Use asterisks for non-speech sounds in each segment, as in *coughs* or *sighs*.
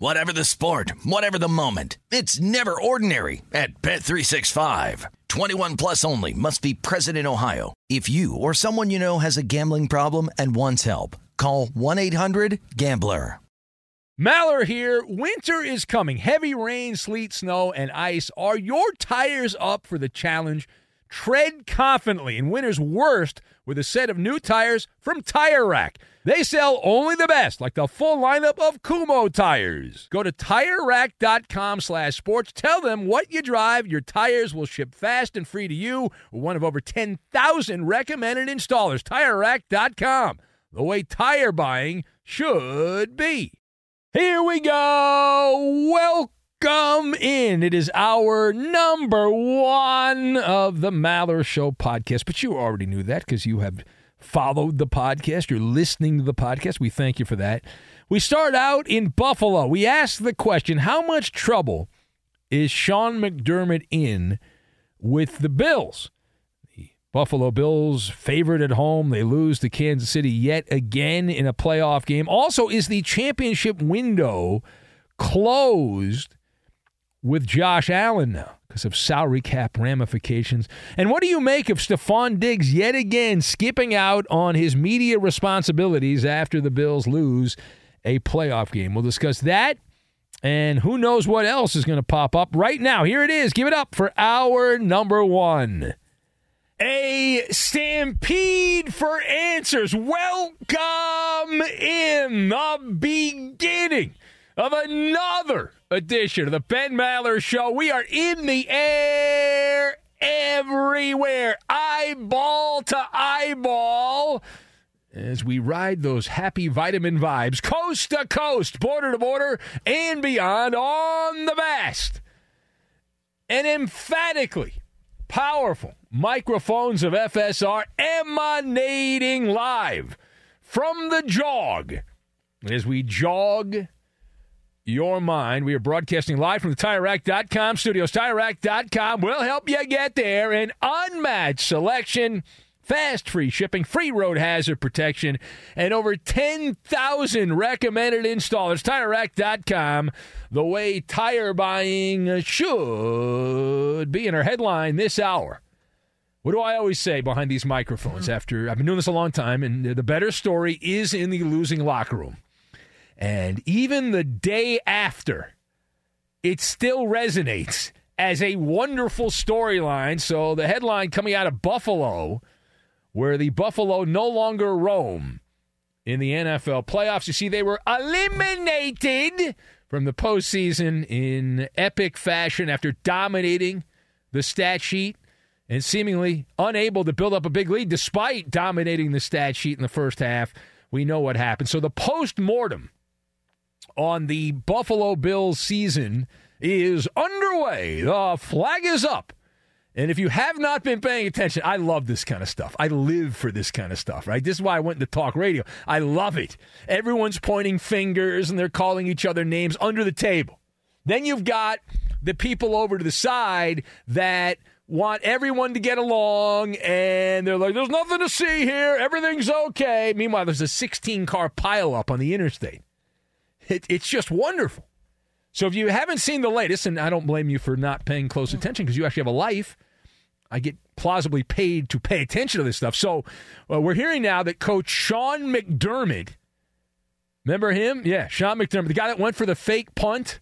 Whatever the sport, whatever the moment. It's never ordinary at Bet365. 21 plus only must be present in Ohio. If you or someone you know has a gambling problem and wants help, call 1-800-GAMBLER. Maller here. Winter is coming. Heavy rain, sleet, snow, and ice. Are your tires up for the challenge? Tread confidently in winter's worst with a set of new tires from Tire Rack. They sell only the best, like the full lineup of Kumho tires. Go to TireRack.com slash sports. Tell them what you drive. Your tires will ship fast and free to you. One of over 10,000 recommended installers. TireRack.com. The way tire buying should be. Here we go. Welcome in. It is hour number one of the Maller Show podcast. But you already knew that because you have followed the podcast. You're listening to the podcast. We thank you for that. We start out in Buffalo. We ask the question how much trouble is Sean McDermott in with the Bills? The Buffalo Bills favored at home. They lose to Kansas City yet again in a playoff game. Also, is the championship window closed with Josh Allen now? because of salary cap ramifications. And what do you make of Stefon Diggs yet again skipping out on his media responsibilities after the Bills lose a playoff game? We'll discuss that. And who knows what else is going to pop up right now. Here it is. Give it up for hour number one. A stampede for answers. Welcome in the beginning of another edition of the Ben Maller Show. We are in the air everywhere, eyeball to eyeball, as we ride those happy vitamin vibes coast to coast, border to border, and beyond on the vast and emphatically powerful microphones of FSR emanating live from the jog as we jog your mind. We are broadcasting live from the TireRack.com studios. TireRack.com will help you get there. An unmatched selection, fast free shipping, free road hazard protection, and over 10,000 recommended installers. TireRack.com, the way tire buying should be. In our headline this hour. What do I always say behind these microphones after I've been doing this a long time? And the better story is in the losing locker room. And even the day after, it still resonates as a wonderful storyline. So the headline coming out of Buffalo, where the Buffalo no longer roam in the NFL playoffs. You see, they were eliminated from the postseason in epic fashion after dominating the stat sheet and seemingly unable to build up a big lead despite dominating the stat sheet in the first half. We know what happened. So the post mortem on the Buffalo Bills season is underway. The flag is up. And if you have not been paying attention, I love this kind of stuff. I live for this kind of stuff, right? This is why I went into talk radio. I love it. Everyone's pointing fingers and they're calling each other names under the table. Then you've got the people over to the side that want everyone to get along and they're like, there's nothing to see here. Everything's okay. Meanwhile, there's a 16 car pileup on the interstate. It, it's just wonderful. So if you haven't seen the latest, and I don't blame you for not paying close attention because you actually have a life, I get plausibly paid to pay attention to this stuff. So uh, we're hearing now that Coach Sean McDermott, remember him? Yeah, Sean McDermott, the guy that went for the fake punt.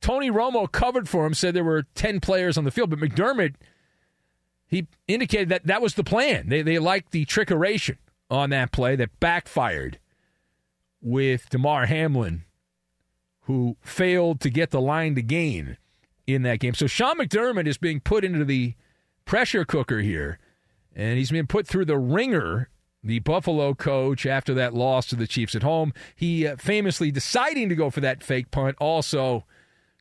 Tony Romo covered for him, said there were 10 players on the field, but McDermott, he indicated that that was the plan. They, they liked the trickeration on that play that backfired with Damar Hamlin, who failed to get the line to gain in that game. So Sean McDermott is being put into the pressure cooker here, and he's been put through the ringer. The Buffalo coach, after that loss to the Chiefs at home, he uh, famously deciding to go for that fake punt, also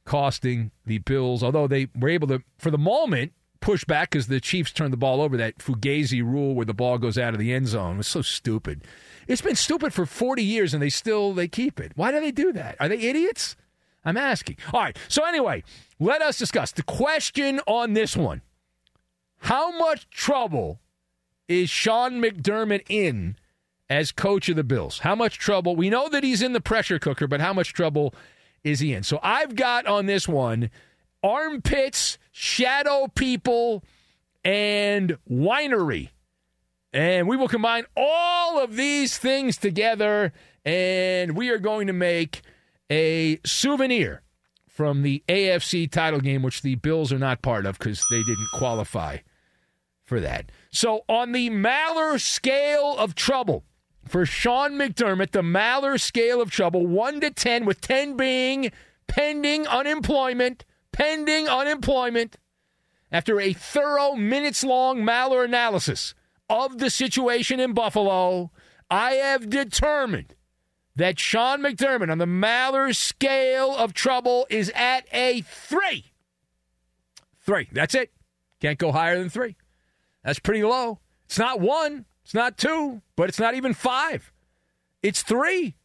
costing the Bills. Although they were able to, for the moment, push back because the Chiefs turned the ball over. That Fugazi rule where the ball goes out of the end zone was so stupid. It's been stupid for 40 years and they still they keep it. Why do they do that? Are they idiots? I'm asking. All right. So anyway, let us discuss the question on this one. How much trouble is Sean McDermott in as coach of the Bills? How much trouble? We know that he's in the pressure cooker, but how much trouble is he in? So I've got on this one armpits, shadow people, and winery. And we will combine all of these things together, and we are going to make a souvenir from the AFC title game, which the Bills are not part of because they didn't qualify for that. So, on the Maller scale of trouble for Sean McDermott, the Maller scale of trouble, 1 to 10, with 10 being pending unemployment, pending unemployment, after a thorough minutes long Maller analysis of the situation in Buffalo, I have determined that Sean McDermott on the Maller scale of trouble is at a three. Three. That's it. Can't go higher than three. That's pretty low. It's not one, it's not two, but it's not even five. It's three.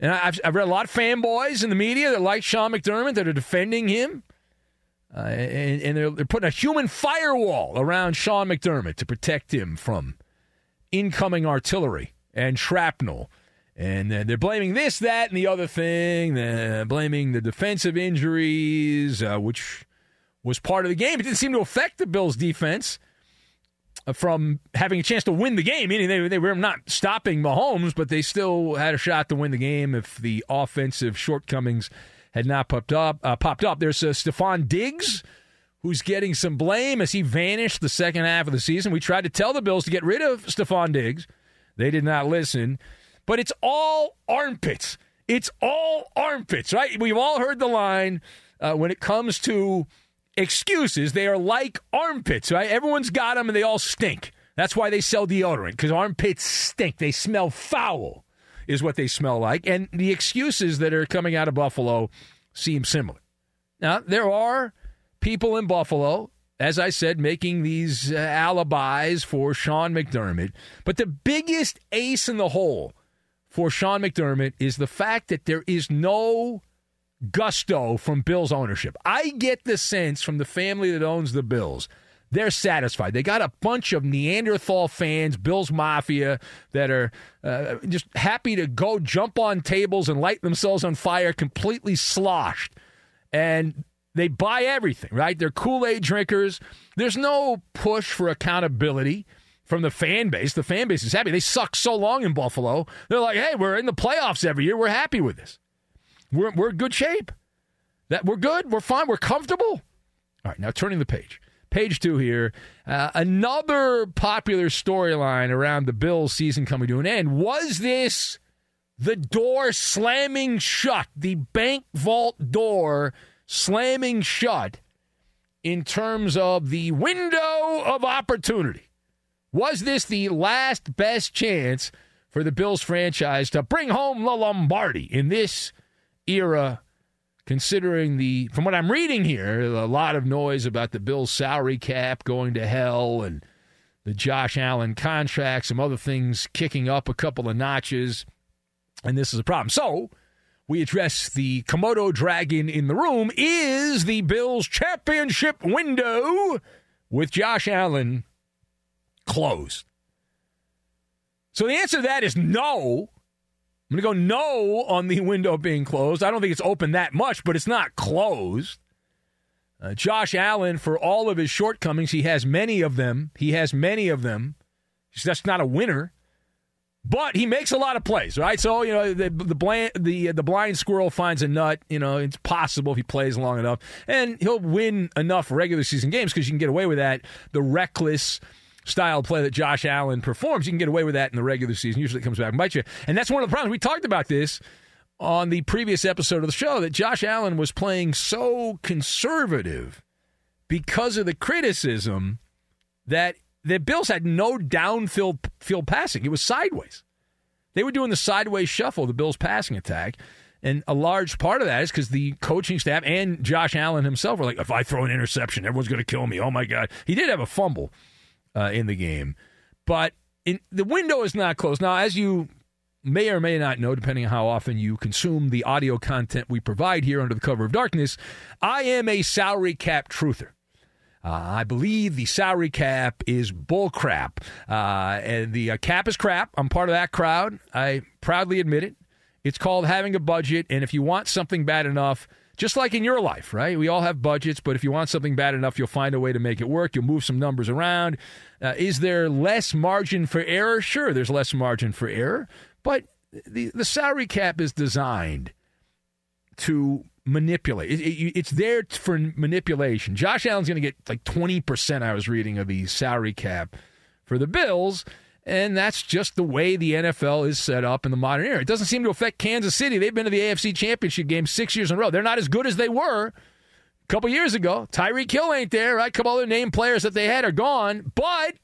And I've, I've read a lot of fanboys in the media that like Sean McDermott that are defending him. Uh, and, and they're, they're putting a human firewall around Sean McDermott to protect him from incoming artillery and shrapnel. And uh, they're blaming this, that, and the other thing. They're blaming the defensive injuries, uh, which was part of the game. It didn't seem to affect the Bills' defense uh, from having a chance to win the game. Meaning they, they were not stopping Mahomes, but they still had a shot to win the game if the offensive shortcomings had not popped up. Uh, popped up. There's uh, Stefon Diggs, who's getting some blame as he vanished the second half of the season. We tried to tell the Bills to get rid of Stefon Diggs. They did not listen. But it's all armpits. It's all armpits, right? We've all heard the line uh, when it comes to excuses. They are like armpits, right? Everyone's got them and they all stink. That's why they sell deodorant because armpits stink. They smell foul, is what they smell like. And the excuses that are coming out of Buffalo seem similar. Now, there are people in Buffalo, as I said, making these uh, alibis for Sean McDermott. But the biggest ace in the hole for Sean McDermott is the fact that there is no gusto from Bills ownership. I get the sense from the family that owns the Bills. They're satisfied. They got a bunch of Neanderthal fans, Bills Mafia, that are uh, just happy to go jump on tables and light themselves on fire, completely sloshed. And they buy everything, right? They're Kool Aid drinkers. There's no push for accountability from the fan base. The fan base is happy. They suck so long in Buffalo. They're like, hey, we're in the playoffs every year. We're happy with this. We're, we're in good shape. That we're good. We're fine. We're comfortable. All right, now turning the page. Page two here. Uh, another popular storyline around the Bills season coming to an end. Was this the door slamming shut, the bank vault door slamming shut in terms of the window of opportunity? Was this the last best chance for the Bills franchise to bring home the Lombardi in this era? Considering the, from what I'm reading here, a lot of noise about the Bills salary cap going to hell and the Josh Allen contract, some other things kicking up a couple of notches. And this is a problem. So, we address the Komodo dragon in the room. Is the Bills championship window with Josh Allen closed? So the answer to that is no. I'm going to go no on the *laughs* window being closed. I don't think it's open that much, but it's not closed. Uh, Josh Allen, for all of his shortcomings, he has many of them. He has many of them. He's just not a winner, but he makes a lot of plays, right? So you know the the blind the the blind squirrel finds a nut. You know it's possible if he plays long enough, and he'll win enough regular season games because you can get away with that. The reckless style play that Josh Allen performs, you can get away with that in the regular season. Usually it comes back and bite you. And that's one of the problems. We talked about this on the previous episode of the show that Josh Allen was playing so conservative because of the criticism that the Bills had no downfield field passing. It was sideways. They were doing the sideways shuffle, the Bills passing attack. And a large part of that is because the coaching staff and Josh Allen himself were like, if I throw an interception, everyone's going to kill me. Oh my God. He did have a fumble uh, in the game. But in, the window is not closed. Now, as you may or may not know, depending on how often you consume the audio content we provide here under the cover of darkness, I am a salary cap truther. Uh, I believe the salary cap is bull crap. Uh, and the uh, cap is crap. I'm part of that crowd. I proudly admit it. It's called having a budget. And if you want something bad enough, just like in your life, right? We all have budgets, but if you want something bad enough, you'll find a way to make it work. You'll move some numbers around. Uh, is there less margin for error? Sure, there's less margin for error, but the, the salary cap is designed to manipulate. It, it, it's there for manipulation. Josh Allen's going to get like 20%, I was reading, of the salary cap for the Bills. And that's just the way the NFL is set up in the modern era. It doesn't seem to affect Kansas City. They've been to the AFC Championship game six years in a row. They're not as good as they were a couple years ago. Tyreek Hill ain't there, right? A couple other name players that they had are gone, but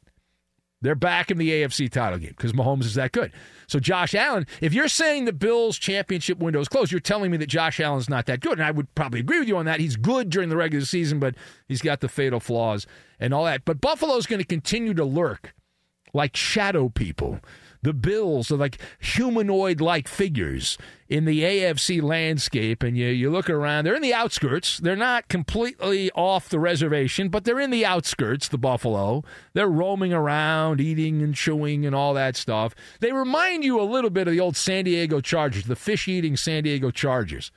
they're back in the AFC title game because Mahomes is that good. So Josh Allen, if you're saying the Bills championship window is closed, you're telling me that Josh Allen's not that good. And I would probably agree with you on that. He's good during the regular season, but he's got the fatal flaws and all that. But Buffalo's going to continue to lurk like shadow people. The Bills are like humanoid like figures in the AFC landscape. And you, you look around, they're in the outskirts. They're not completely off the reservation, but they're in the outskirts, the Buffalo. They're roaming around, eating and chewing and all that stuff. They remind you a little bit of the old San Diego Chargers, the fish eating San Diego Chargers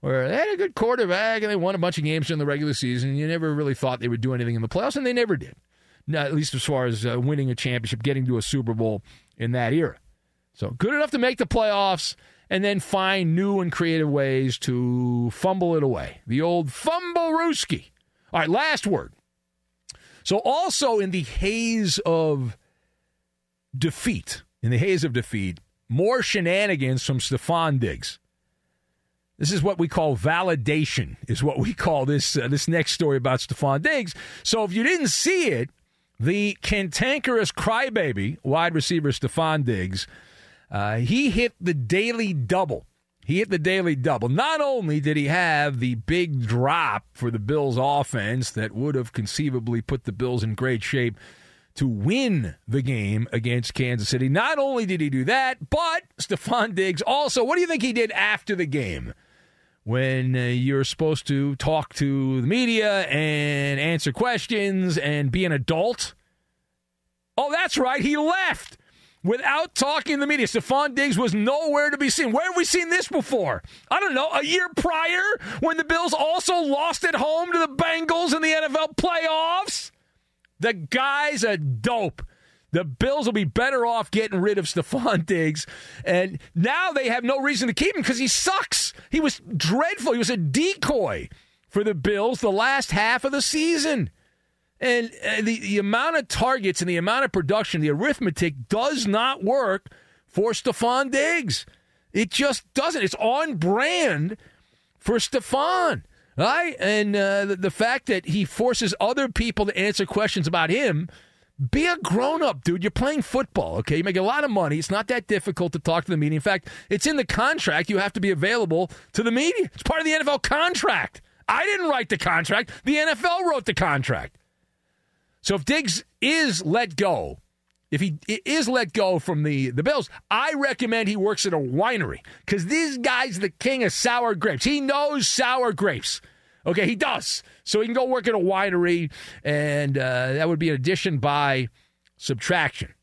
where they had a good quarterback and they won a bunch of games in the regular season. You never really thought they would do anything in the playoffs, and they never did at least as far as uh, winning a championship, getting to a Super Bowl in that era. So good enough to make the playoffs and then find new and creative ways to fumble it away. The old fumble rooski. All right, last word. So also in the haze of defeat, in the haze of defeat, more shenanigans from Stefon Diggs. This is what we call validation. Is what we call this uh, this next story about Stefon Diggs. So if you didn't see it, the cantankerous crybaby wide receiver Stefon Diggs, uh, he hit the daily double. He hit the daily double. Not only did he have the big drop for the Bills offense that would have conceivably put the Bills in great shape to win the game against Kansas City. Not only did he do that, but Stefon Diggs also, what do you think he did after the game? When uh, you're supposed to talk to the media and answer questions and be an adult. Oh, that's right. He left without talking to the media. Stefon Diggs was nowhere to be seen. Where have we seen this before? I don't know. A year prior, when the Bills also lost at home to the Bengals in the NFL playoffs? The guy's a dope. The Bills will be better off getting rid of Stefon Diggs. And now they have no reason to keep him because he sucks. He was dreadful. He was a decoy for the Bills the last half of the season. And uh, the, the amount of targets and the amount of production, the arithmetic does not work for Stefon Diggs. It just doesn't. It's on brand for Stefon. Right? And uh, the, the fact that he forces other people to answer questions about him – be a grown up, dude. You're playing football, okay? You make a lot of money. It's not that difficult to talk to the media. In fact, it's in the contract. You have to be available to the media. It's part of the NFL contract. I didn't write the contract, the NFL wrote the contract. So if Diggs is let go, if he is let go from the, the Bills, I recommend he works at a winery because this guy's the king of sour grapes. He knows sour grapes. Okay, he does. So he can go work at a winery, and uh, that would be an addition by subtraction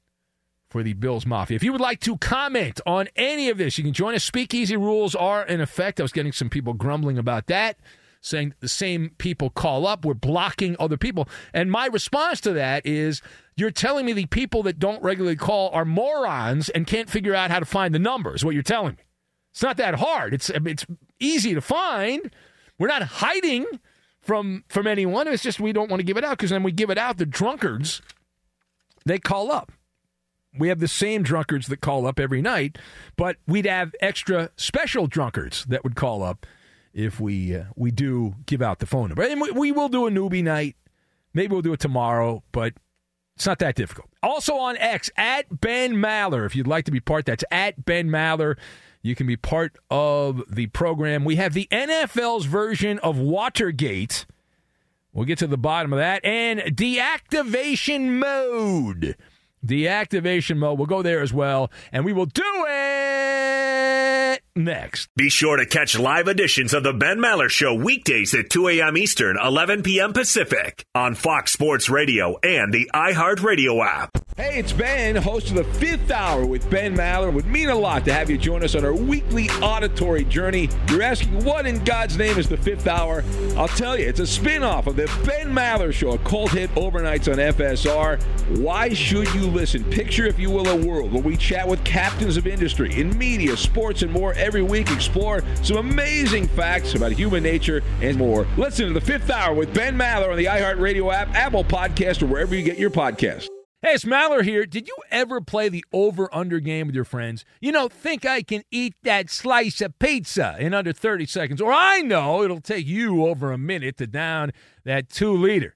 for the Bills Mafia. If you would like to comment on any of this, you can join us. Speakeasy rules are in effect. I was getting some people grumbling about that, saying the same people call up. We're blocking other people. And my response to that is you're telling me the people that don't regularly call are morons and can't figure out how to find the numbers, what you're telling me. It's not that hard. It's it's easy to find. We're not hiding from from anyone. It's just we don't want to give it out because then we give it out. The drunkards, they call up. We have the same drunkards that call up every night, but we'd have extra special drunkards that would call up if we uh, we do give out the phone number. And we, we will do a newbie night. Maybe we'll do it tomorrow, but it's not that difficult. Also on X at Ben Maller, if you'd like to be part, that's at Ben Maller. You can be part of the program. We have the NFL's version of Watergate. We'll get to the bottom of that. And deactivation mode. Deactivation mode. We'll go there as well. And we will do it next. Be sure to catch live editions of the Ben Maller Show weekdays at 2 a.m. Eastern, 11 p.m. Pacific on Fox Sports Radio and the iHeartRadio app. Hey, it's Ben, host of the fifth hour with Ben Maller. It would mean a lot to have you join us on our weekly auditory journey. You're asking, what in God's name is the fifth hour? I'll tell you, it's a spin off of the Ben Maller Show, a cult hit overnights on FSR. Why should you listen? Picture, if you will, a world where we chat with captains of industry in media, sports, and more every week. Explore some amazing facts about human nature and more. Listen to the fifth hour with Ben Maller on the iHeartRadio app, Apple Podcast, or wherever you get your podcast. Hey, it's Maller here. Did you ever play the over under game with your friends? You know, think I can eat that slice of pizza in under 30 seconds, or I know it'll take you over a minute to down that two liter.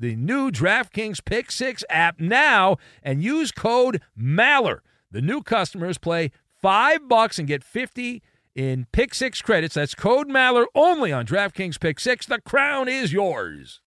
the new DraftKings Pick Six app now and use code MALLER. The new customers play five bucks and get 50 in Pick Six credits. That's code MALLER only on DraftKings Pick Six. The crown is yours.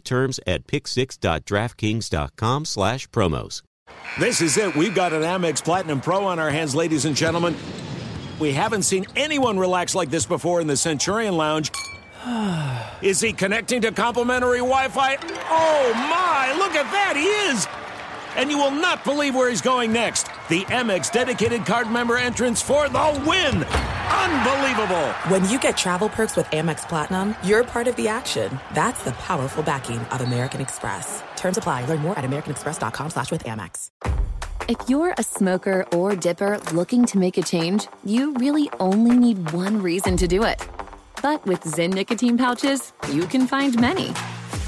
terms at pick6.draftkings.com slash promos. This is it. We've got an Amex Platinum Pro on our hands, ladies and gentlemen. We haven't seen anyone relax like this before in the Centurion Lounge. *sighs* Is he connecting to complimentary Wi Fi? Oh my, look at that, he is! And you will not believe where he's going next. The Amex dedicated card member entrance for the win! Unbelievable! When you get travel perks with Amex Platinum, you're part of the action. That's the powerful backing of American Express. Terms apply. Learn more at americanexpress.com slash with Amex. If you're a smoker or dipper looking to make a change, you really only need one reason to do it. But with Zyn nicotine pouches, you can find many.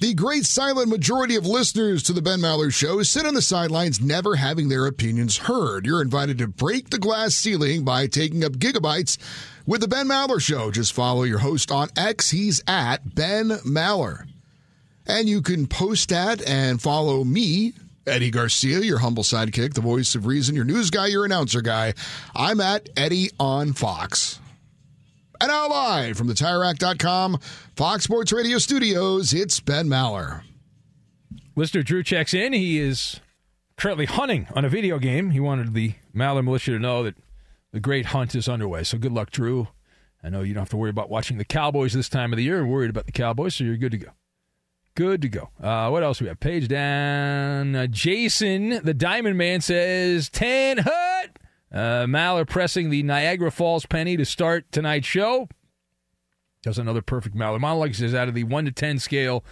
The great silent majority of listeners to the Ben Maller Show sit on the sidelines never having their opinions heard. You're invited to break the glass ceiling by taking up gigabytes with the Ben Maller Show. Just follow your host on X. He's at Ben Maller. And you can post at and follow me, Eddie Garcia, your humble sidekick, the voice of reason, your news guy, your announcer guy. I'm at Eddie on Fox. And now live from the TireRack.com Fox Sports Radio studios, it's Ben Maller. Listener Drew checks in. He is currently hunting on a video game. He wanted the Maller militia to know that the great hunt is underway. So good luck, Drew. I know you don't have to worry about watching the Cowboys this time of the year. Worried about the Cowboys, so you're good to go. Good to go. Uh, what else we have? Page down. Uh, Jason, the Diamond Man, says 10 hut. Uh, Maller pressing the Niagara Falls penny to start tonight's show. Does another perfect Maller monologue. Says out of the 1 to 10 scale,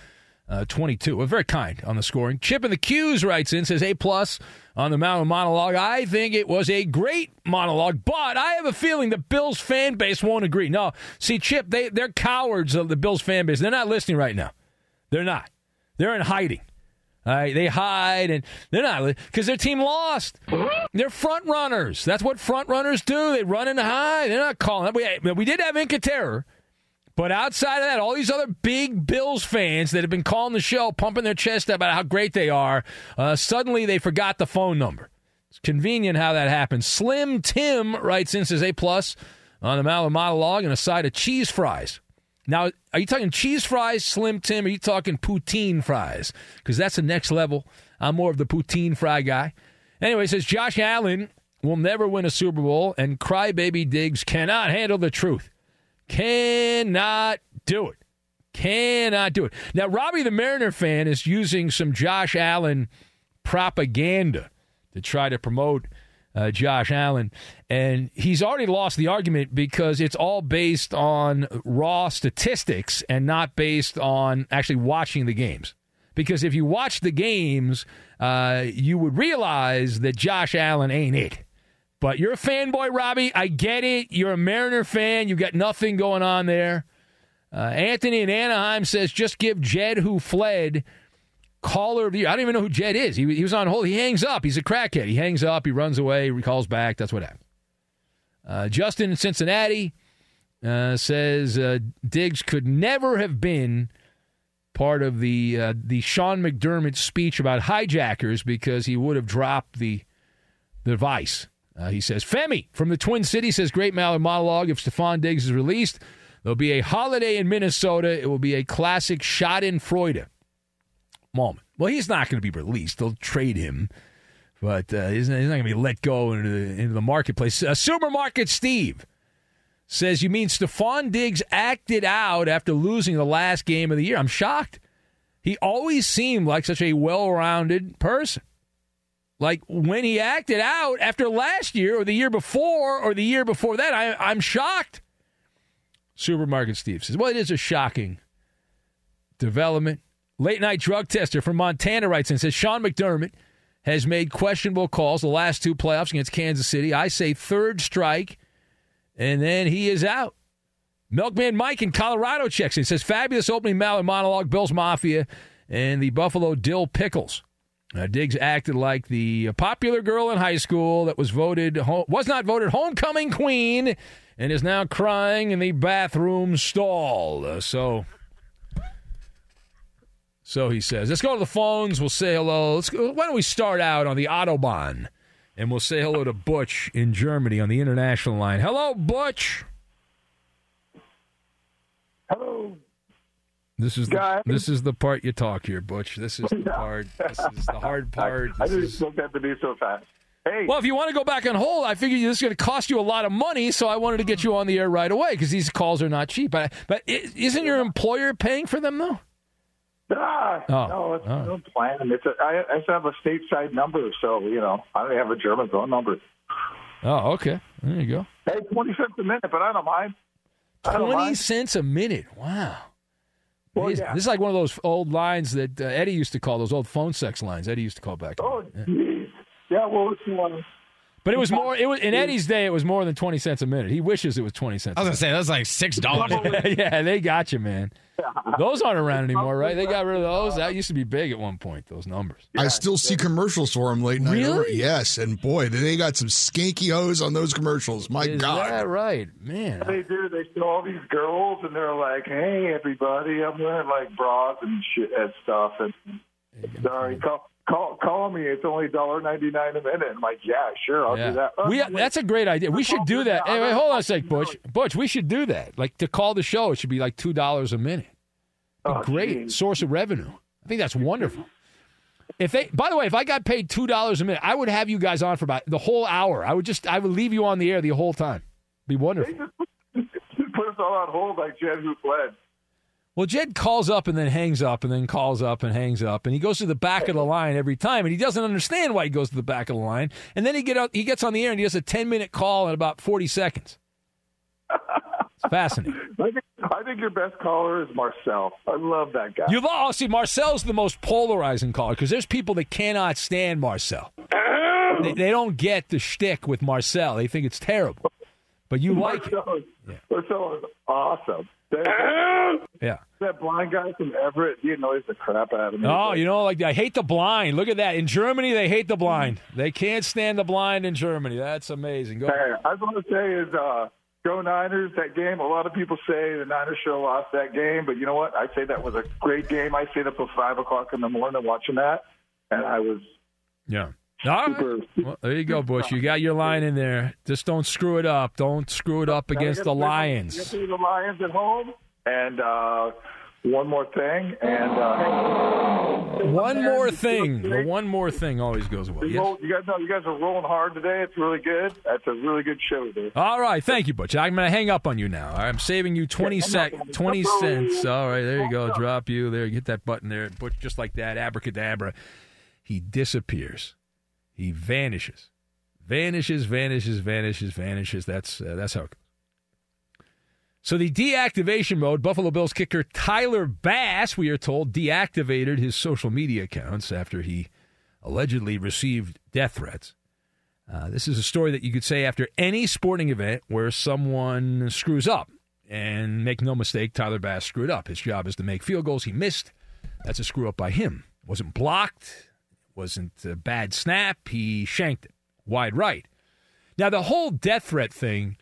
uh, 22. Well, very kind on the scoring. Chip in the Q's writes in, says A plus on the Maller monologue. I think it was a great monologue, but I have a feeling the Bills fan base won't agree. No, see, Chip, they, they're cowards of the Bills fan base. They're not listening right now. They're not. They're in hiding. All right, they hide and they're not because their team lost. They're front runners. That's what front runners do. They run and hide. They're not calling. We, we did have Inca Terror, but outside of that, all these other big Bills fans that have been calling the show, pumping their chest about how great they are, uh, suddenly they forgot the phone number. It's convenient how that happens. Slim Tim writes in says A plus on the Maller monologue and a side of cheese fries. Now, are you talking cheese fries, Slim Tim? Are you talking poutine fries? Because that's the next level. I'm more of the poutine fry guy. Anyway, says Josh Allen will never win a Super Bowl, and Crybaby Diggs cannot handle the truth. Cannot do it. Cannot do it. Now, Robbie the Mariner fan is using some Josh Allen propaganda to try to promote uh, Josh Allen. And he's already lost the argument because it's all based on raw statistics and not based on actually watching the games. Because if you watch the games, uh, you would realize that Josh Allen ain't it. But you're a fanboy, Robbie. I get it. You're a Mariner fan. You've got nothing going on there. Uh, Anthony in Anaheim says just give Jed, who fled, caller of the year. I don't even know who Jed is. He, he was on hold. He hangs up. He's a crackhead. He hangs up. He runs away. He calls back. That's what happened. Uh, Justin in Cincinnati uh, says uh, Diggs could never have been part of the uh, the Sean McDermott speech about hijackers because he would have dropped the the device. Uh, he says Femi from the Twin Cities says great Maller monologue. If Stefon Diggs is released, there'll be a holiday in Minnesota. It will be a classic Schadenfreude moment. Well, he's not going to be released. They'll trade him, but uh, he's not, not going to be let go into the, into the marketplace. Uh, Supermarket Steve says, You mean Stefon Diggs acted out after losing the last game of the year? I'm shocked. He always seemed like such a well rounded person. Like when he acted out after last year or the year before or the year before that, I, I'm shocked. Supermarket Steve says, Well, it is a shocking development. Late night drug tester from Montana writes and says Sean McDermott has made questionable calls the last two playoffs against Kansas City. I say third strike, and then he is out. Milkman Mike in Colorado checks in. Says fabulous opening Maller monologue, Bills Mafia, and the Buffalo Dill Pickles. Uh, Diggs acted like the popular girl in high school that was voted was not voted homecoming queen and is now crying in the bathroom stall. Uh, so so he says, let's go to the phones. We'll say hello. Let's go. Why don't we start out on the Autobahn? And we'll say hello to Butch in Germany on the international line. Hello, Butch. Hello. This is the, this is the part you talk here, Butch. This is the part. This is the hard *laughs* part. I, I didn't expect that to be so fast. Hey. Well, if you want to go back on hold, I figured this is going to cost you a lot of money, so I wanted to get you on the air right away because these calls are not cheap. But but isn't your employer paying for them though? Ah, oh, no, it's oh. no plan. It's a, I, I have a stateside number, so you know I don't have a German phone number. Oh, okay. There you go. Hey, twenty cents a minute, but I don't mind. I don't 20 mind. cents a minute. Wow. Well, yeah. This is like one of those old lines that uh, Eddie used to call those old phone sex lines. Eddie used to call back. Oh, geez. Yeah, well, it's one. But it was more. It was in Eddie's day. It was more than twenty cents a minute. He wishes it was twenty cents. I was gonna say that's like six dollars. *laughs* yeah, they got you, man. Those aren't around anymore, right? They got rid of those. That used to be big at one point. Those numbers. I still see commercials for them late night. Really? Over. Yes, and boy, they got some skanky hoes on those commercials. My Is God. that right, man? They do. They show all these girls, and they're like, "Hey, everybody, I'm wearing like bras and shit and stuff." And sorry, call call call me. It's only dollar ninety nine a minute. I'm like, "Yeah, sure, I'll Yeah. do that." Oh, We, wait. that's a great idea. We should do that. Hey, wait, hold on a sec, Butch. Butch, we should do that. Like to call the show, it should be like two dollars a minute. A Oh, great geez. source of revenue. I think that's wonderful. If they, by the way, if I got paid two dollars a minute, I would have you guys on for about the whole hour. I would just, I would leave you on the air the whole time. Be wonderful. Put us all on hold like Jed who fled. Well, Jed calls up and then hangs up and then calls up and hangs up and he goes to the back of the line every time and he doesn't understand why he goes to the back of the line and then he get out, he gets on the air and he does a ten minute call in about forty seconds. It's fascinating. *laughs* I think, I think your best caller is Marcel. I love that guy. You oh, see, Marcel's the most polarizing caller because there's people that cannot stand Marcel. *coughs* They, they don't get the shtick with Marcel. They think it's terrible, but you like it. Marcel, is, Marcel is awesome. That, Yeah. that blind guy from Everett, he annoys the crap out of me. Oh, you know, like I hate the blind. Look at that. In Germany, they hate the blind. They can't stand the blind in Germany. That's amazing. Go. Hey, I was going to say is uh, go Niners. That game. A lot of people say the Niners show lost that game, but you know what? I say that was a great game. I stayed up till five o'clock in the morning watching that, and I was Yeah. All right. Well, there you go, Butch. You got your line in there. Just don't screw it up. Don't screw it up against the Get Lions. to the Lions at home, and uh, one more thing, and uh, One more thing. The one more thing always goes well. Yes. you guys know you guys are rolling hard today. It's really good. That's a really good show today. All right, thank you, Butch. I'm going to hang up on you now. Right, I'm saving you 20 sec, 20 cents. All right, there you go. Drop you there. Get that button there. Butch, just like that, abracadabra. He disappears. He vanishes. Vanishes, vanishes, vanishes, vanishes. That's uh, that's how it goes. So the deactivation mode, Buffalo Bills kicker Tyler Bass, we are told, deactivated his social media accounts after he allegedly received death threats. Uh, this is a story that you could say after any sporting event where someone screws up. And make no mistake, Tyler Bass screwed up. His job is to make field goals. He missed. That's a screw up by him. Wasn't blocked. Wasn't a bad snap. He shanked it wide right. Now the whole death threat thing.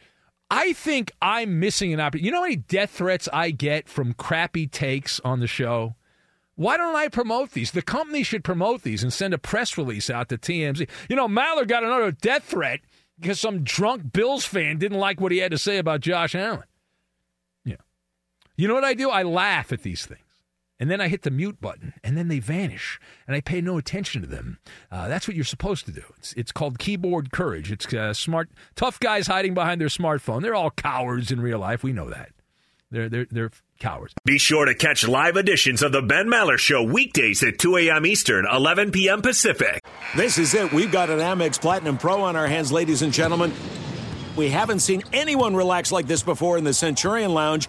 I think I'm missing an opportunity. You know how many death threats I get from crappy takes on the show? Why don't I promote these? The company should promote these and send a press release out to TMZ. You know, Maller got another death threat because some drunk Bills fan didn't like what he had to say about Josh Allen. Yeah. You know what I do? I laugh at these things. And then I hit the mute button, and then they vanish, and I pay no attention to them. Uh, that's what you're supposed to do. It's, it's called keyboard courage. It's uh, smart, tough guys hiding behind their smartphone. They're all cowards in real life. We know that. They're they're they're cowards. Be sure to catch live editions of the Ben Maller Show weekdays at 2 a.m. Eastern, 11 p.m. Pacific. This is it. We've got an Amex Platinum Pro on our hands, ladies and gentlemen. We haven't seen anyone relax like this before in the Centurion Lounge.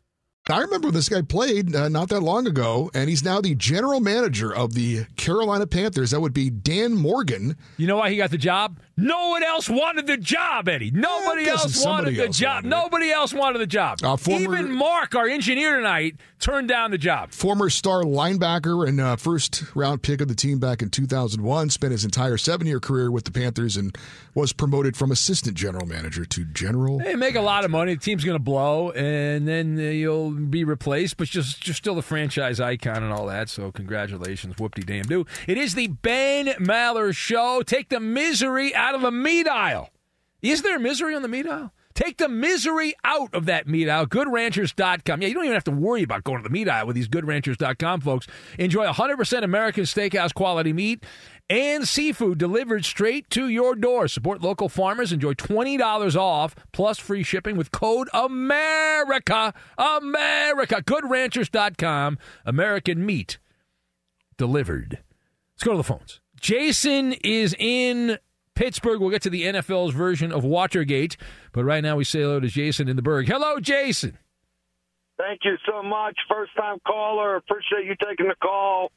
I remember this guy played uh, not that long ago, and he's now the general manager of the Carolina Panthers. That would be Dan Morgan. You know why he got the job? No one else wanted the job, Eddie. Nobody Yeah, else wanted the else job. wanted. Nobody else wanted the job. Uh, former- Even Mark, our engineer tonight, turned down the job. Former star linebacker and uh, first round pick of the team back in 2001. Spent his entire seven year career with the Panthers and was promoted from assistant general manager to general. They make a lot of money. The team's going to blow, and then uh, be replaced, but just just still the franchise icon and all that. So congratulations, whoop de damn do. It is the Ben Maller Show. Take the misery out of the meat aisle. Is there misery on the meat aisle? Take the misery out of that meat aisle. GoodRanchers.com. Yeah, you don't even have to worry about going to the meat aisle with these GoodRanchers.com folks. Enjoy 100% American steakhouse quality meat and seafood delivered straight to your door. Support local farmers. Enjoy $20 off plus free shipping with code AMERICA. America. GoodRanchers.com. American meat delivered. Let's go to the phones. Jason is in Pittsburgh. We'll get to the NFL's version of Watergate, but right now we say hello to Jason in the Burgh. Hello, Jason. Thank you so much. First time caller. Appreciate you taking the call.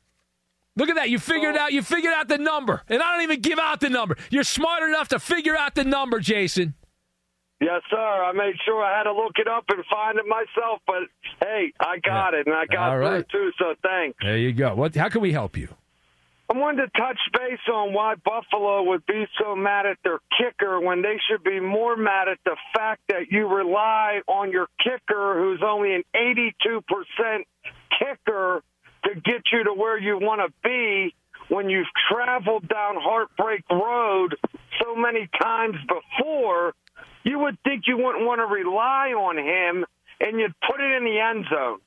Look at that. You figured out you figured out the number. And I don't even give out the number. You're smart enough to figure out the number, Jason. Yes, sir. I made sure I had to look it up and find it myself, but hey, I got it and I got All right. too, so thanks. There you go. What how can we help you? I wanted to touch base on why Buffalo would be so mad at their kicker when they should be more mad at the fact that you rely on your kicker, who's only an 82% kicker, to get you to where you want to be when you've traveled down Heartbreak Road so many times before. You would think you wouldn't want to rely on him and you'd put it in the end zone.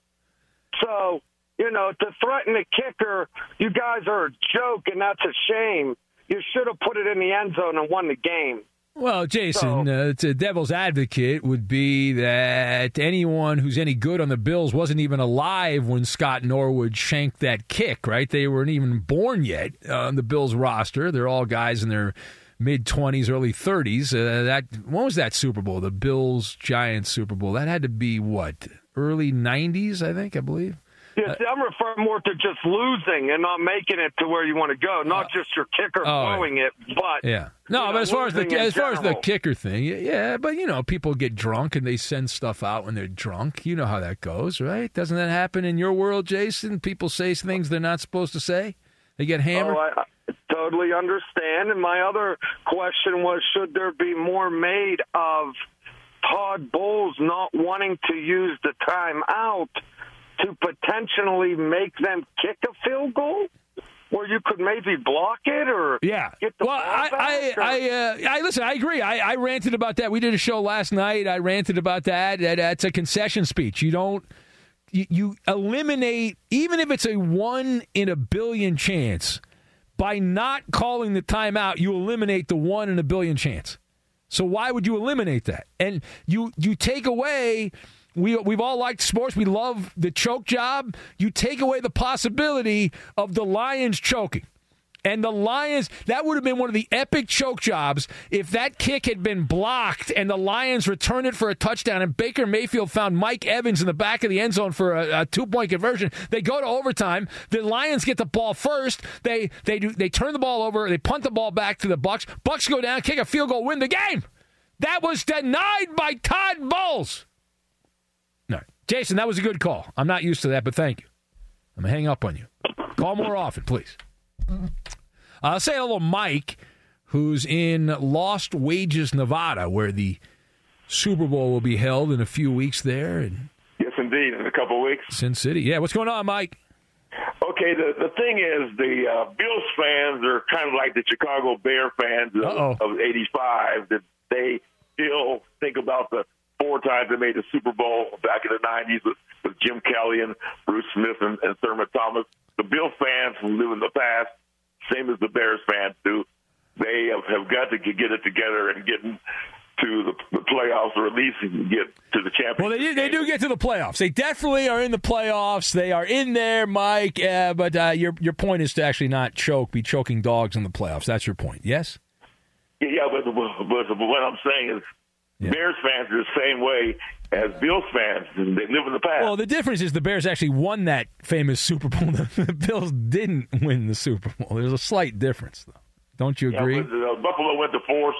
So, you know, to threaten the kicker, you guys are a joke, and that's a shame. You should have put it in the end zone and won the game. Well, Jason, uh, to devil's advocate would be that anyone who's any good on the Bills wasn't even alive when Scott Norwood shanked that kick, right? They weren't even born yet on the Bills roster. They're all guys in their mid 20s, early 30s. Uh, that When was that Super Bowl? The Bills Giants Super Bowl. That had to be what? Early 90s, I think, I believe. Yeah, see, I'm referring more to just losing and not making it to where you want to go, not uh, just your kicker oh, blowing it, but Yeah. No, you know, but as far as the as far as the kicker thing, yeah, yeah, but you know, people get drunk and they send stuff out when they're drunk. You know how that goes, right? Doesn't that happen in your world, Jason? People say things they're not supposed to say. They get hammered. Oh, I, I totally understand. And my other question was, should there be more made of Todd Bowles not wanting to use the timeout to potentially make them kick a field goal? Where you could maybe block it or yeah. get the well, ball I, back, I, I, uh, I listen. I agree. I, I ranted about that. We did a show last night. I ranted about that. that that's a concession speech. You don't. You, you eliminate even if it's a one in a billion chance. By not calling the timeout, you eliminate the one in a billion chance. So why would you eliminate that? And you you take away we we've all liked sports. We love the choke job. You take away the possibility of the Lions choking. And the Lions, that would have been one of the epic choke jobs if that kick had been blocked and the Lions returned it for a touchdown and Baker Mayfield found Mike Evans in the back of the end zone for a, a two point conversion. They go to overtime. The Lions get the ball first. They they do they turn the ball over. They punt the ball back to the Bucks. Bucks go down, kick a field goal, win the game. That was denied by Todd Bowles. Jason, that was a good call. I'm not used to that, but thank you. I'm gonna hang up on you. Call more often, please. Uh, say hello, Mike, who's in Lost Wages, Nevada, where the Super Bowl will be held in a few weeks there. And yes, indeed, in a couple of weeks. Sin City. Yeah, what's going on, Mike? Okay, the the thing is, the uh, Bills fans are kind of like the Chicago Bear fans of, of '85. That they still think about the four times they made the Super Bowl back in the '90s with, with Jim Kelly and Bruce Smith and, and Thurman Thomas. The Bill fans who live in the past same as the Bears fans do. They have, have got to get it together and get to the, the playoffs, or at least get to the championship. Well, they do, they do get to the playoffs. They definitely are in the playoffs. They are in there, Mike. Uh, but uh, your your point is to actually not choke, be choking dogs in the playoffs. That's your point. Yes. Yeah, but, but, but what I'm saying is, yeah. Bears fans are the same way as Bills fans. They live in the past. Well, the difference is the Bears actually won that famous Super Bowl. *laughs* the Bills didn't win the Super Bowl. There's a slight difference, though. Don't you agree? Yeah, but, uh, Buffalo went to four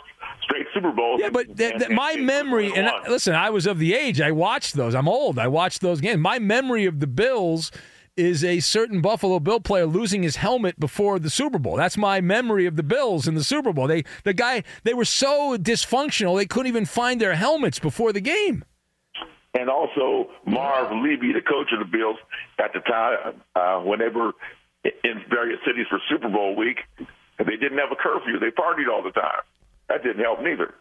straight Super Bowls. Yeah, but th- th- my memory, and I, listen, I was of the age. I watched those. I'm old. I watched those games. My memory of the Bills is a certain Buffalo Bill player losing his helmet before the Super Bowl. That's my memory of the Bills in the Super Bowl. They the guy they were so dysfunctional they couldn't even find their helmets before the game. And also Marv Levy, the coach of the Bills at the time, uh, when they were in various cities for Super Bowl week, they didn't have a curfew. They partied all the time. That didn't help neither.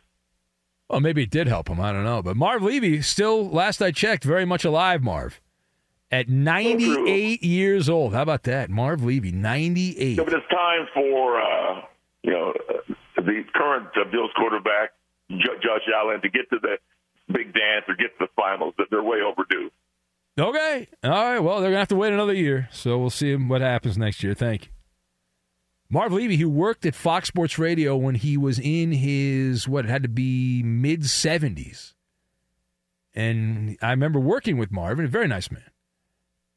Well, maybe it did help him. I don't know. But Marv Levy, still, last I checked, very much alive, Marv at 98 years old. How about that? Marv Levy, 98. Yeah, but it's time for, uh, you know, uh, the current uh, Bills quarterback, Josh Allen, to get to the big dance or get to the finals. That they're way overdue. Okay. All right. Well, they're going to have to wait another year. So we'll see what happens next year. Thank you. Marv Levy, who worked at Fox Sports Radio when he was in his, what, it had to be mid 70s. And I remember working with Marv, and a very nice man.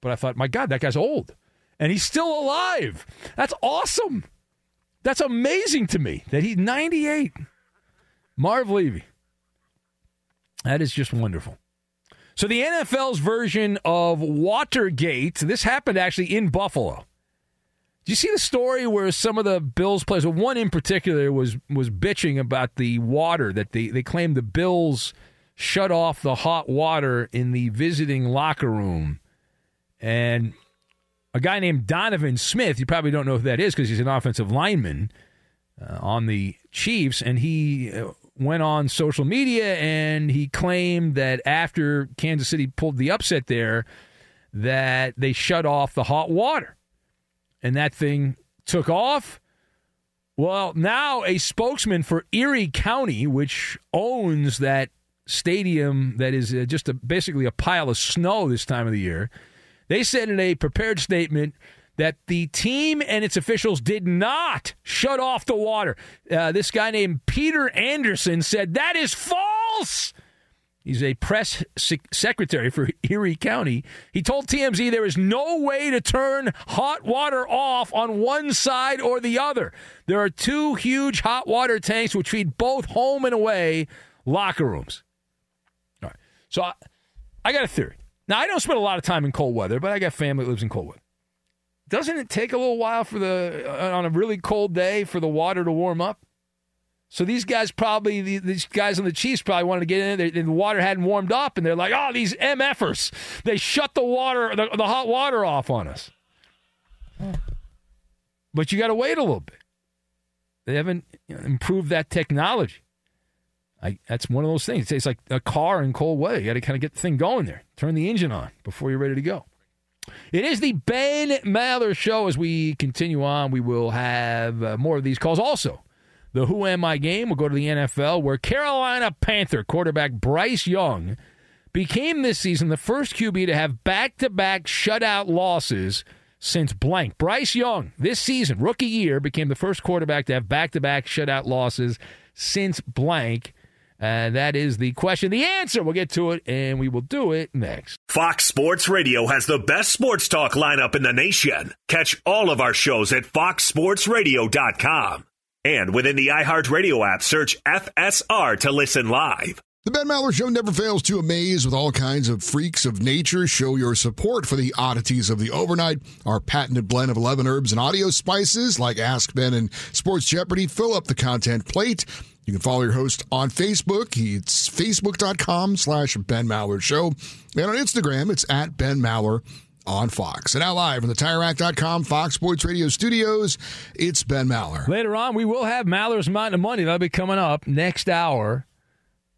But I thought, my God, that guy's old. And he's still alive. That's awesome. That's amazing to me that he's 98. Marv Levy. That is just wonderful. So the NFL's version of Watergate, this happened actually in Buffalo. Do you see the story where some of the Bills players, one in particular, was was bitching about the water that they, they claimed the Bills shut off the hot water in the visiting locker room and a guy named Donovan Smith, you probably don't know who that is because he's an offensive lineman uh, on the Chiefs, and he uh, went on social media and he claimed that after Kansas City pulled the upset there, that they shut off the hot water, and that thing took off. Well, now a spokesman for Erie County, which owns that stadium that is uh, just a, basically a pile of snow this time of the year they said in a prepared statement that the team and its officials did not shut off the water. Uh, this guy named Peter Anderson said that is false. He's a press secretary for Erie County. He told TMZ there is no way to turn hot water off on one side or the other. There are two huge hot water tanks which feed both home and away locker rooms. All right. So I, I got a theory. Now, I don't spend a lot of time in cold weather, but I got family that lives in cold weather. Doesn't it take a little while for the uh, on a really cold day for the water to warm up? So these guys probably these guys on the Chiefs probably wanted to get in there, the water hadn't warmed up, and they're like, "Oh, these MFers! They shut the water, the, the hot water off on us." But you got to wait a little bit. They haven't improved that technology. I, that's one of those things. It's like a car in cold weather. You got to kind of get the thing going there. Turn the engine on before you're ready to go. It is the Ben Maller Show. As we continue on, we will have uh, more of these calls. Also, the Who Am I game will go to the NFL, where Carolina Panther quarterback Bryce Young became this season the first QB to have back to back shutout losses since blank. Bryce Young, this season, rookie year, became the first quarterback to have back to back shutout losses since blank. And that is the question. The answer, we'll get to it, and we will do it next. Fox Sports Radio has the best sports talk lineup in the nation. Catch all of our shows at foxsportsradio.com. And within the iHeartRadio app, search FSR to listen live. The Ben Maller Show never fails to amaze with all kinds of freaks of nature. Show your support for the oddities of the overnight. Our patented blend of 11 herbs and audio spices like Ask Ben and Sports Jeopardy fill up the content plate. You can follow your host on Facebook. It's facebook.com slash Ben Maller Show. And on Instagram, it's at Ben Maller on Fox. And now live from the TireRack.com Fox Sports Radio studios, it's Ben Maller. Later on, we will have Maller's Mountain of Money. That'll be coming up next hour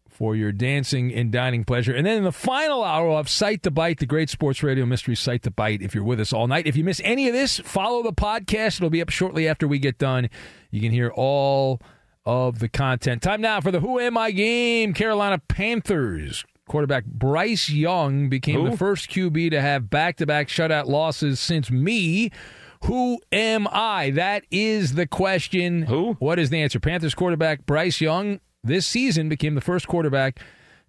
for your dancing and dining pleasure. And then in the final hour, have Sight to Bite, the great sports radio mystery Sight to Bite, if you're with us all night. If you miss any of this, follow the podcast. It'll be up shortly after we get done. You can hear all of the content. Time now for the Who Am I game. Carolina Panthers quarterback Bryce Young became Who? the first QB to have back to back shutout losses since me. Who am I? That is the question. Who? What is the answer? Panthers quarterback Bryce Young this season became the first quarterback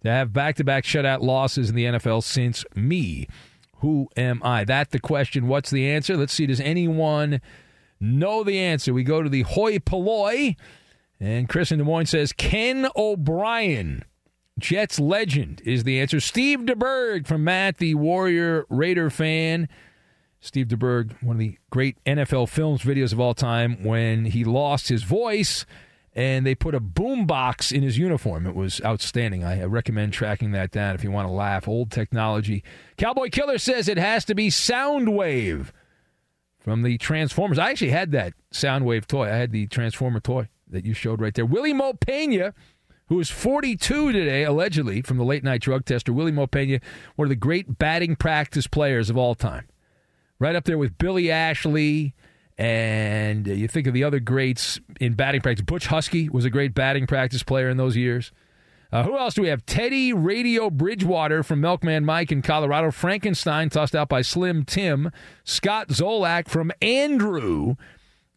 to have back to back shutout losses in the NFL since me. Who am I? That the question. What's the answer? Let's see. Does anyone know the answer? We go to the hoi polloi. And Chris in Des Moines says Ken O'Brien, Jets legend, is the answer. Steve DeBerg from Matt, the Warrior Raider fan. Steve DeBerg, one of the great NFL films videos of all time, when he lost his voice and they put a boom box in his uniform. It was outstanding. I recommend tracking that down if you want to laugh. Old technology. Cowboy Killer says it has to be Soundwave from the Transformers. I actually had that Soundwave toy. I had the Transformer toy that you showed right there. Wily Mo Pena, who is 42 today, allegedly, from the late night drug tester. Willie Mo Pena, one of the great batting practice players of all time. Right up there with Billy Ashley. And you think of the other greats in batting practice. Butch Huskey was a great batting practice player in those years. Uh, who else do we have? Teddy Radio Bridgewater from Milkman Mike in Colorado. Frankenstein tossed out by Slim Tim. Scott Zolak from Andrew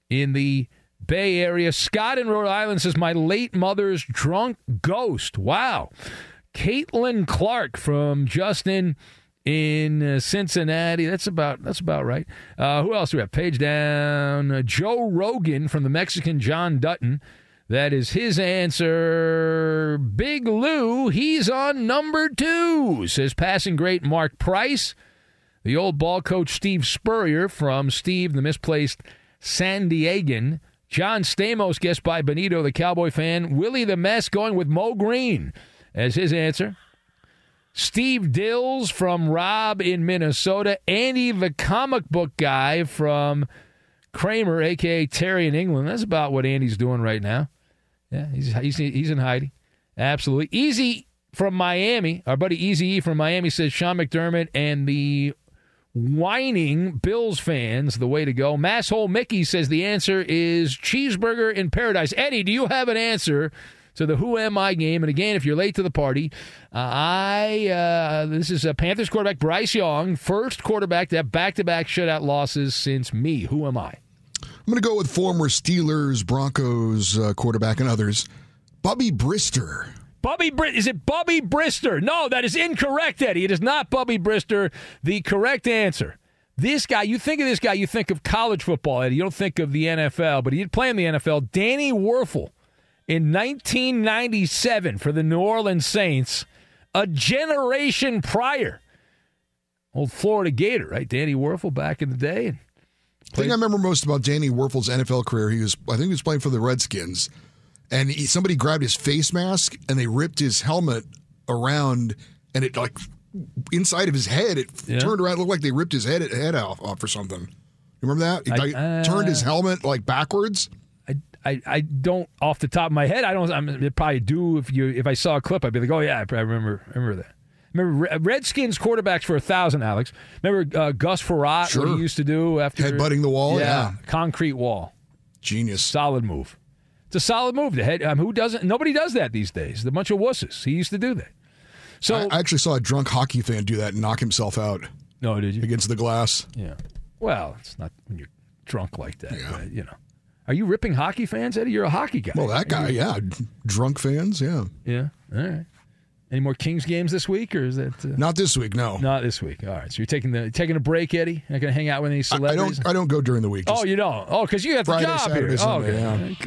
in the Bay Area. Scott in Rhode Island says, My late mother's drunk ghost. Wow. Caitlin Clark from Justin in uh, Cincinnati. That's about that's about right. Uh, who else do we have? Page down. Uh, Joe Rogan from the Mexican John Dutton. That is his answer. Big Lou, he's on number two, says passing great Mark Price. The old ball coach Steve Spurrier from Steve, the misplaced San Diegan. John Stamos, guessed by Benito, the Cowboy fan. Willie the Mess going with Moe Greene as his answer. Steve Dils from Rob in Minnesota. Andy, the comic book guy from Kramer, a.k.a. Terry in England. That's about what Andy's doing right now. Yeah, he's, he's, he's in hiding. Absolutely. Easy from Miami. Our buddy Easy E from Miami says Sean McDermott and the whining Bills fans the way to go. Masshole Mickey says the answer is cheeseburger in paradise. Eddie, do you have an answer to the Who Am I game? And again, if you're late to the party, uh, I uh, this is a Panthers quarterback Bryce Young, first quarterback to have back-to-back shutout losses since me. Who am I? I'm going to go with former Steelers, Broncos uh, quarterback, and others. Bobby Brister. Bubby Br- is it Bubby Brister? No, that is incorrect, Eddie. It is not Bubby Brister. The correct answer. This guy, you think of this guy, you think of college football, Eddie. You don't think of the NFL, but he did play in the NFL. Danny Wuerffel in 1997 for the New Orleans Saints, a generation prior. Old Florida Gator, right? Danny Wuerffel back in the day. The thing I remember most about Danny Wuerffel's NFL career, he was I think he was playing for the Redskins, and he, somebody grabbed his face mask and they ripped his helmet around, and it like inside of his head, it Yeah. turned around, it looked like they ripped his head head off, off or something. You remember that? He I- like, uh, turned his helmet like backwards. I, I don't off the top of my head. I don't. I mean, probably do if you if I saw a clip. I'd be like, oh yeah, I probably remember remember that. Remember Redskins quarterbacks for a thousand, Alex. Remember uh, Gus Frerotte, Sure. what he used to do after Headbutting the wall, yeah. concrete wall, genius, solid move. It's a solid move. The head, um, who doesn't? Nobody does that these days. A bunch of wusses. He used to do that. So I I actually saw a drunk hockey fan do that and knock himself out. No, did you? Against the glass. Yeah. Well, it's not when you're drunk like that. but, you know. Are you ripping hockey fans, Eddie? You're a hockey guy. Well, that guy, yeah. Drunk fans, yeah. Yeah. All right. Any more Kings games this week, or is that uh, Not this week, no. not this week? All right. So you're taking the taking a break, Eddie. Not going to hang out with any I, I don't I don't go during the week. oh, you don't. Oh, because you have the Friday, job Saturday, here. Sunday, oh, okay. yeah.